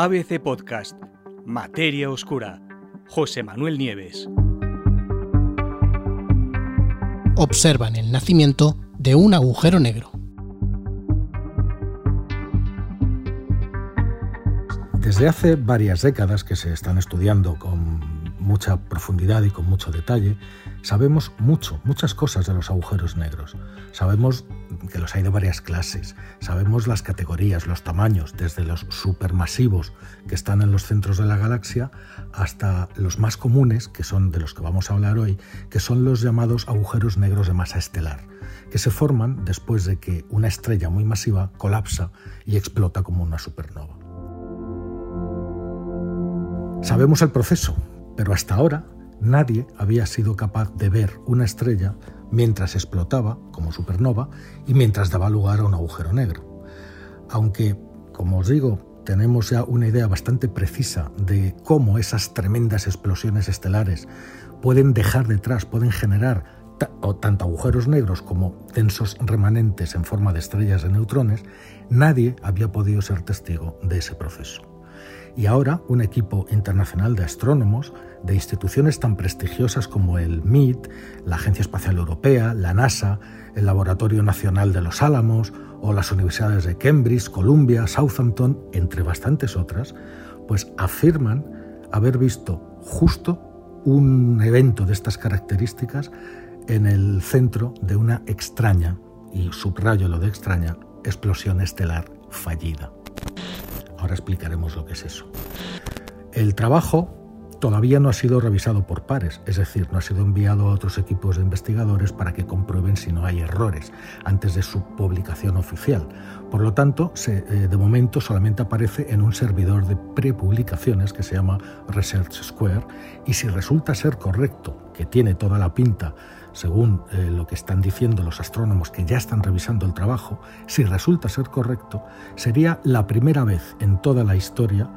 ABC Podcast, Materia Oscura, José Manuel Nieves. Observan el nacimiento de un agujero negro. Desde hace varias décadas que se están estudiando con mucha profundidad y con mucho detalle, sabemos mucho, muchas cosas de los agujeros negros. Sabemos que los hay de varias clases, sabemos las categorías, los tamaños, desde los supermasivos que están en los centros de la galaxia hasta los más comunes, que son de los que vamos a hablar hoy, que son los llamados agujeros negros de masa estelar, que se forman después de que una estrella muy masiva colapsa y explota como una supernova. Sabemos el proceso, pero hasta ahora nadie había sido capaz de ver una estrella mientras explotaba como supernova y mientras daba lugar a un agujero negro. Aunque, como os digo, tenemos ya una idea bastante precisa de cómo esas tremendas explosiones estelares pueden dejar detrás, pueden generar tanto agujeros negros como densos remanentes en forma de estrellas de neutrones, nadie había podido ser testigo de ese proceso. Y ahora un equipo internacional de astrónomos de instituciones tan prestigiosas como el MIT, la Agencia Espacial Europea, la NASA, el Laboratorio Nacional de los Álamos o las universidades de Cambridge, Columbia, Southampton, entre bastantes otras, pues afirman haber visto justo un evento de estas características en el centro de una extraña, y subrayo lo de extraña, explosión estelar fallida. Ahora explicaremos lo que es eso. El trabajo todavía no ha sido revisado por pares, es decir, no ha sido enviado a otros equipos de investigadores para que comprueben si no hay errores antes de su publicación oficial. Por lo tanto, eh, de momento solamente aparece en un servidor de prepublicaciones que se llama Research Square y si resulta ser correcto, que tiene toda la pinta según eh, lo que están diciendo los astrónomos que ya están revisando el trabajo, si resulta ser correcto, sería la primera vez en toda la historia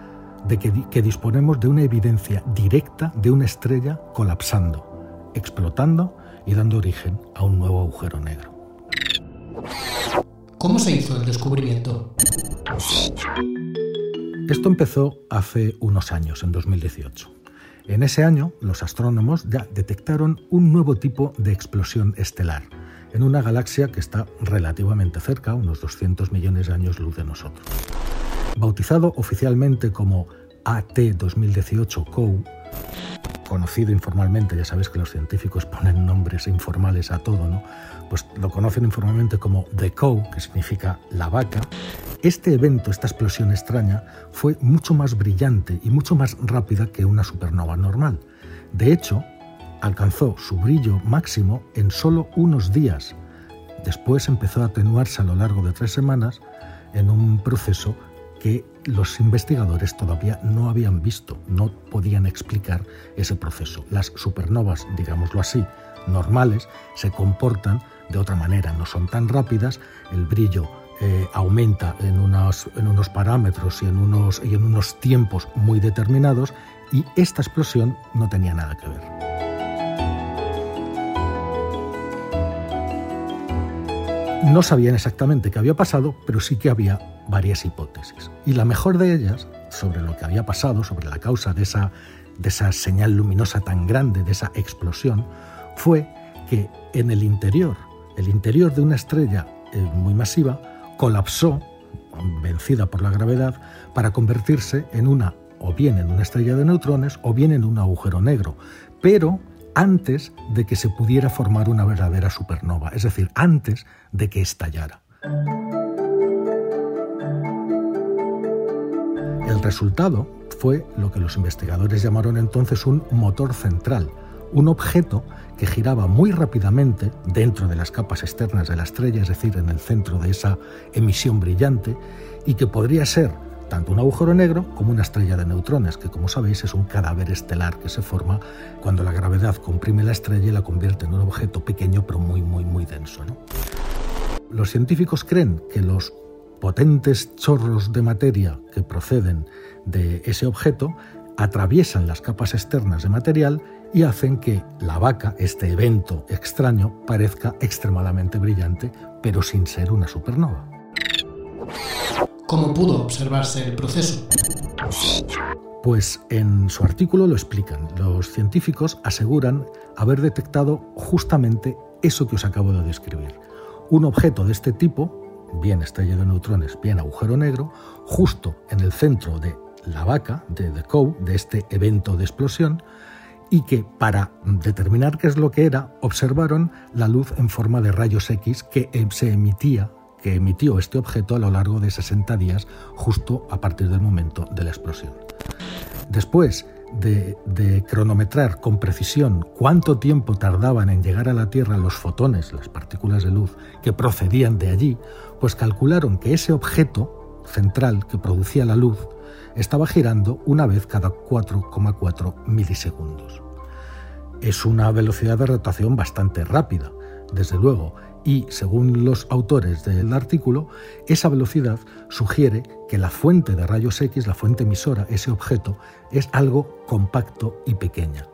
de que, disponemos de una evidencia directa de una estrella colapsando, explotando y dando origen a un nuevo agujero negro. ¿Cómo se hizo el descubrimiento? Esto empezó hace unos años, en 2018. En ese año, los astrónomos ya detectaron un nuevo tipo de explosión estelar en una galaxia que está relativamente cerca, unos 200 millones de años luz de nosotros. Bautizado oficialmente como AT 2018 COU, conocido informalmente, ya sabéis que los científicos ponen nombres informales a todo, ¿no? Pues lo conocen informalmente como The Cow, que significa la vaca. Este evento, esta explosión extraña, fue mucho más brillante y mucho más rápida que una supernova normal. De hecho, alcanzó su brillo máximo en solo unos días. Después empezó a atenuarse a lo largo de tres semanas en un proceso que los investigadores todavía no habían visto, no podían explicar ese proceso. Las supernovas, digámoslo así, normales, se comportan de otra manera, no son tan rápidas, el brillo eh, aumenta en en unos parámetros y en unos, y en unos tiempos muy determinados y esta explosión no tenía nada que ver. No sabían exactamente qué había pasado, pero sí que había varias hipótesis. Y la mejor de ellas, sobre lo que había pasado, sobre la causa de esa, de esa señal luminosa tan grande, de esa explosión, fue que en el interior, el interior de una estrella eh, muy masiva, colapsó, vencida por la gravedad, para convertirse en una, o bien en una estrella de neutrones, o bien en un agujero negro. Pero antes de que se pudiera formar una verdadera supernova, es decir, antes de que estallara. El resultado fue lo que los investigadores llamaron entonces un motor central, un objeto que giraba muy rápidamente dentro de las capas externas de la estrella, es decir, en el centro de esa emisión brillante, y que podría ser tanto un agujero negro como una estrella de neutrones, que como sabéis es un cadáver estelar que se forma cuando la gravedad comprime la estrella y la convierte en un objeto pequeño pero muy, muy, muy denso. Los científicos creen que los potentes chorros de materia que proceden de ese objeto atraviesan las capas externas de material y hacen que la vaca, este evento extraño, parezca extremadamente brillante, pero sin ser una supernova. ¿Cómo pudo observarse el proceso? Pues en su artículo lo explican. Los científicos aseguran haber detectado justamente eso que os acabo de describir. Un objeto de este tipo, bien estrella de neutrones, bien agujero negro, justo en el centro de la vaca, de The Cow, de este evento de explosión, y que para determinar qué es lo que era, observaron la luz en forma de rayos X que eh, se emitía que emitió este objeto a lo largo de 60 días, justo a partir del momento de la explosión. Después de, cronometrar con precisión cuánto tiempo tardaban en llegar a la Tierra los fotones, las partículas de luz que procedían de allí, pues calcularon que ese objeto central que producía la luz estaba girando una vez cada 4,4 milisegundos. Es una velocidad de rotación bastante rápida, desde luego, y según los autores del artículo, esa velocidad sugiere que la fuente de rayos X, la fuente emisora, ese objeto, es algo compacto y pequeña.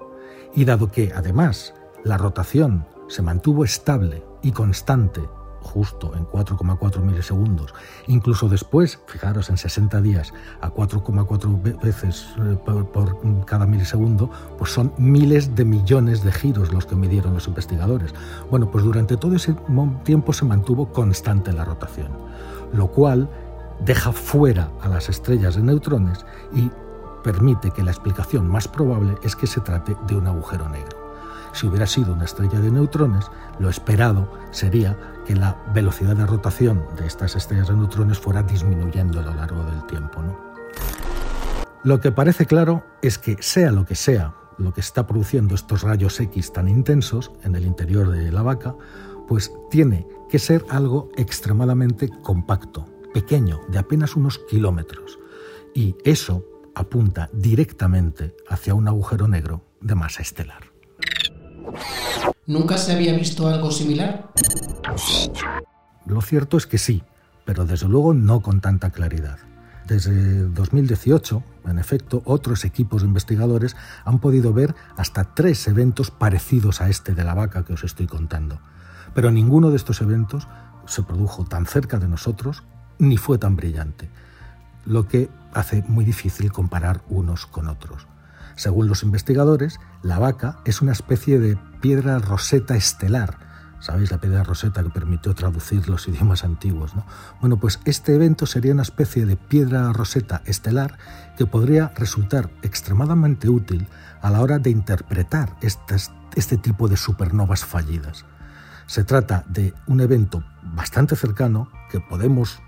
Y dado que además la rotación se mantuvo estable y constante justo en 4,4 milisegundos. Incluso después, fijaros, en 60 días a 4,4 veces eh, por, cada milisegundo, pues son miles de millones de giros los que midieron los investigadores. Bueno, pues durante todo ese tiempo se mantuvo constante la rotación, lo cual deja fuera a las estrellas de neutrones y permite que la explicación más probable es que se trate de un agujero negro. Si hubiera sido una estrella de neutrones, lo esperado sería que la velocidad de rotación de estas estrellas de neutrones fuera disminuyendo a lo largo del tiempo. Lo que parece claro es que sea lo que sea lo que está produciendo estos rayos X tan intensos en el interior de la vaca, pues tiene que ser algo extremadamente compacto, pequeño, de apenas unos kilómetros. Y eso apunta directamente hacia un agujero negro de masa estelar. ¿Nunca se había visto algo similar? Lo cierto es que sí, pero desde luego no con tanta claridad. Desde 2018, en efecto, otros equipos de investigadores han podido ver hasta tres eventos parecidos a este de la vaca que os estoy contando. Pero ninguno de estos eventos se produjo tan cerca de nosotros ni fue tan brillante, lo que hace muy difícil comparar unos con otros. Según los investigadores, la vaca es una especie de piedra roseta estelar. ¿Sabéis la piedra roseta que permitió traducir los idiomas antiguos? ¿no? Bueno, pues este evento sería una especie de piedra roseta estelar que podría resultar extremadamente útil a la hora de interpretar este tipo de supernovas fallidas. Se trata de un evento bastante cercano que podemos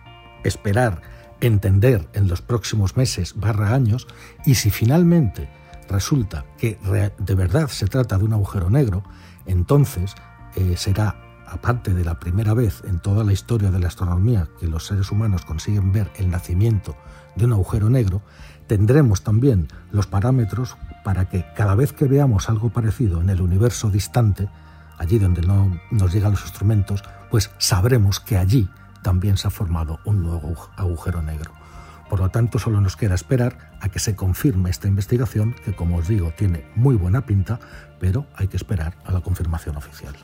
esperar entender en los próximos meses barra años y si finalmente resulta que de verdad se trata de un agujero negro, entonces eh, será, aparte de la primera vez en toda la historia de la astronomía que los seres humanos consiguen ver el nacimiento de un agujero negro, tendremos también los parámetros para que cada vez que veamos algo parecido en el universo distante, allí donde no nos llegan los instrumentos, pues sabremos que allí también se ha formado un nuevo agujero negro. Por lo tanto, solo nos queda esperar a que se confirme esta investigación, que como os digo tiene muy buena pinta, pero hay que esperar a la confirmación oficial.